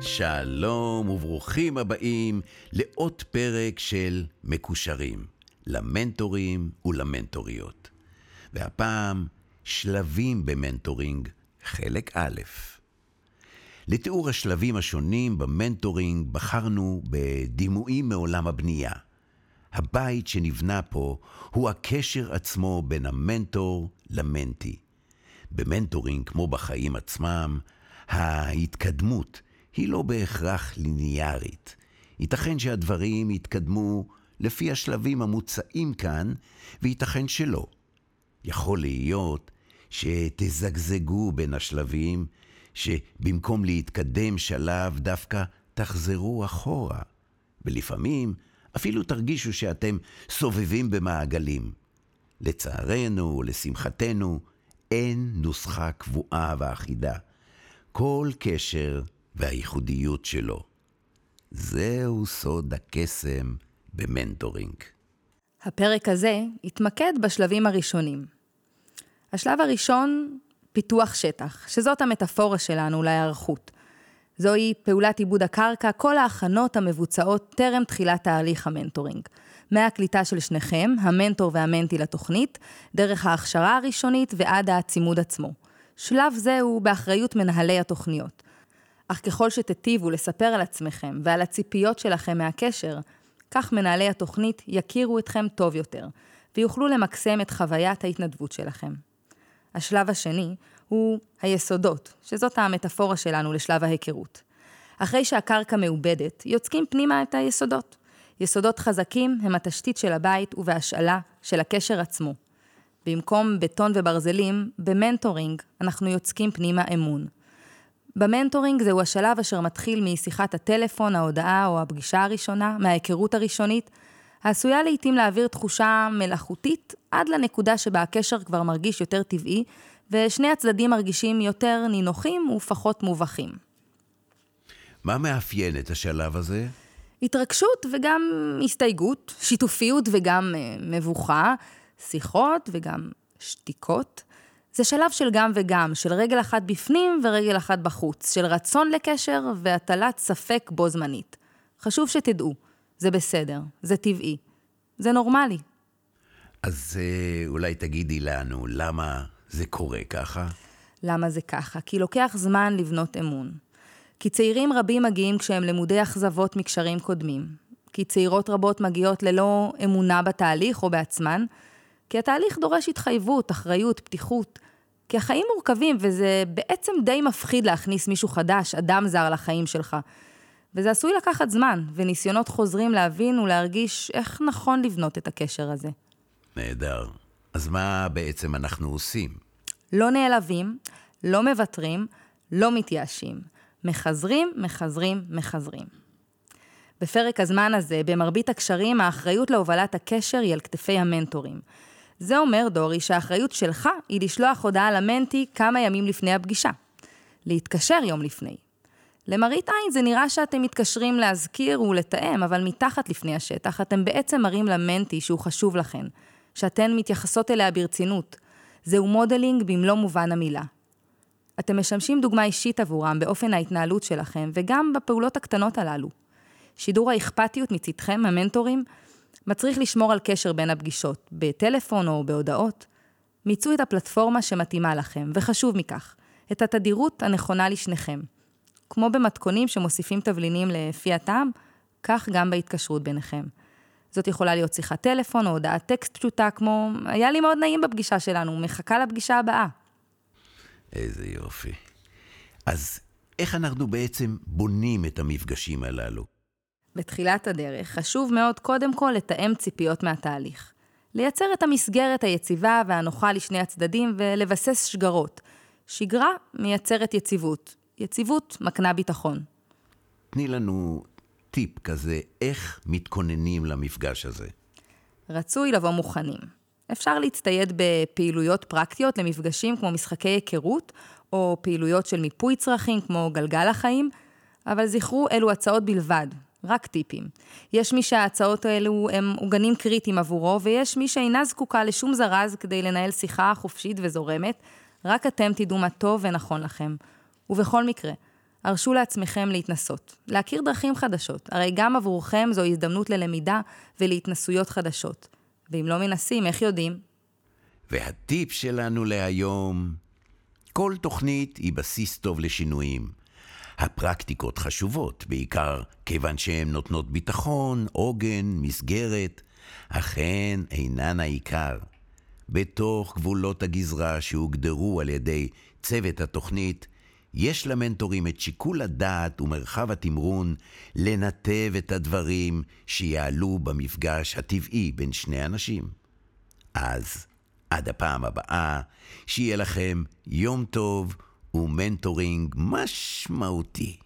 שלום וברוכים הבאים לעוד פרק של מקושרים, למנטורים ולמנטוריות. והפעם, שלבים במנטורינג, חלק א'. לתיאור השלבים השונים במנטורינג בחרנו בדימויים מעולם הבנייה. הבית שנבנה פה הוא הקשר עצמו בין המנטור למנטי. במנטורינג, כמו בחיים עצמם, ההתקדמות היא לא בהכרח ליניארית. ייתכן שהדברים יתקדמו לפי השלבים המוצעים כאן, וייתכן שלא. יכול להיות שתזגזגו בין השלבים, שבמקום להתקדם שלב דווקא תחזרו אחורה, ולפעמים אפילו תרגישו שאתם סובבים במעגלים. לצערנו ולשמחתנו, אין נוסחה קבועה ואחידה. כל קשר והייחודיות שלו. זהו סוד הקסם במנטורינג. הפרק הזה יתמקד בשלבים הראשונים. השלב הראשון, פיתוח שטח, שזאת המטאפורה שלנו להיערכות. זוהי פעולת עיבוד הקרקע, כל ההכנות המבוצעות טרם תחילת תהליך המנטורינג. מהקליטה של שניכם, המנטור והמנטי לתוכנית, דרך ההכשרה הראשונית ועד הצימוד עצמו. שלב זה הוא באחריות מנהלי התוכניות. אך ככל שתיטיבו לספר על עצמכם ועל הציפיות שלכם מהקשר, כך מנהלי התוכנית יכירו אתכם טוב יותר, ויוכלו למקסם את חוויית ההתנדבות שלכם. השלב השני הוא היסודות, שזאת המטאפורה שלנו לשלב ההיכרות. אחרי שהקרקע מעובדת, יוצקים פנימה את היסודות. יסודות חזקים הם התשתית של הבית ובהשאלה של הקשר עצמו. במקום בטון וברזלים, במנטורינג אנחנו יוצקים פנימה אמון. במנטורינג זהו השלב אשר מתחיל משיחת הטלפון, ההודעה או הפגישה הראשונה, מההיכרות הראשונית, העשויה לעתים להעביר תחושה מלאכותית עד לנקודה שבה הקשר כבר מרגיש יותר טבעי, ושני הצדדים מרגישים יותר נינוחים ופחות מובכים. מה מאפיין את השלב הזה? התרגשות וגם הסתייגות, שיתופיות וגם uh, מבוכה, שיחות וגם שתיקות. זה שלב של גם וגם, של רגל אחת בפנים ורגל אחת בחוץ, של רצון לקשר והטלת ספק בו זמנית. חשוב שתדעו, זה בסדר, זה טבעי, זה נורמלי. אז אה, אולי תגידי לנו, למה זה קורה ככה? למה זה ככה? כי לוקח זמן לבנות אמון. כי צעירים רבים מגיעים כשהם למודי אכזבות מקשרים קודמים. כי צעירות רבות מגיעות ללא אמונה בתהליך או בעצמן, כי התהליך דורש התחייבות, אחריות, פתיחות. כי החיים מורכבים, וזה בעצם די מפחיד להכניס מישהו חדש, אדם זר לחיים שלך. וזה עשוי לקחת זמן, וניסיונות חוזרים להבין ולהרגיש איך נכון לבנות את הקשר הזה. נהדר. אז מה בעצם אנחנו עושים? לא נעלבים, לא מוותרים, לא מתייאשים. מחזרים, מחזרים, מחזרים. בפרק הזמן הזה, במרבית הקשרים, האחריות להובלת הקשר היא על כתפי המנטורים. זה אומר, דורי, שהאחריות שלך היא לשלוח הודעה למנטי כמה ימים לפני הפגישה. להתקשר יום לפני. למראית עין זה נראה שאתם מתקשרים להזכיר ולתאם, אבל מתחת לפני השטח אתם בעצם מראים למנטי שהוא חשוב לכן, שאתן מתייחסות אליה ברצינות. זהו modeling במלוא מובן המילה. אתם משמשים דוגמה אישית עבורם באופן ההתנהלות שלכם, וגם בפעולות הקטנות הללו. שידור האכפתיות מצדכם, המנטורים, מצריך לשמור על קשר בין הפגישות, בטלפון או בהודעות. מצאו את הפלטפורמה שמתאימה לכם, וחשוב מכך, את התדירות הנכונה לשניכם. כמו במתכונים שמוסיפים תבלינים לפי הטעם, כך גם בהתקשרות ביניכם. זאת יכולה להיות שיחת טלפון או הודעת טקסט פשוטה, כמו, היה לי מאוד נעים בפגישה שלנו, מחכה לפגישה הבאה. איזה יופי. אז איך אנחנו בעצם בונים את המפגשים הללו? בתחילת הדרך חשוב מאוד קודם כל לתאם ציפיות מהתהליך. לייצר את המסגרת היציבה והנוחה לשני הצדדים ולבסס שגרות. שגרה מייצרת יציבות. יציבות מקנה ביטחון. תני לנו טיפ כזה, איך מתכוננים למפגש הזה. רצוי לבוא מוכנים. אפשר להצטייד בפעילויות פרקטיות למפגשים כמו משחקי היכרות, או פעילויות של מיפוי צרכים כמו גלגל החיים, אבל זכרו, אלו הצעות בלבד. רק טיפים. יש מי שההצעות האלו הם עוגנים קריטיים עבורו, ויש מי שאינה זקוקה לשום זרז כדי לנהל שיחה חופשית וזורמת, רק אתם תדעו מה טוב ונכון לכם. ובכל מקרה, הרשו לעצמכם להתנסות, להכיר דרכים חדשות, הרי גם עבורכם זו הזדמנות ללמידה ולהתנסויות חדשות. ואם לא מנסים, איך יודעים? והטיפ שלנו להיום, כל תוכנית היא בסיס טוב לשינויים. הפרקטיקות חשובות, בעיקר כיוון שהן נותנות ביטחון, עוגן, מסגרת, אך הן אינן העיקר. בתוך גבולות הגזרה שהוגדרו על ידי צוות התוכנית, יש למנטורים את שיקול הדעת ומרחב התמרון לנתב את הדברים שיעלו במפגש הטבעי בין שני אנשים. אז, עד הפעם הבאה, שיהיה לכם יום טוב ומנטורינג משמעותי.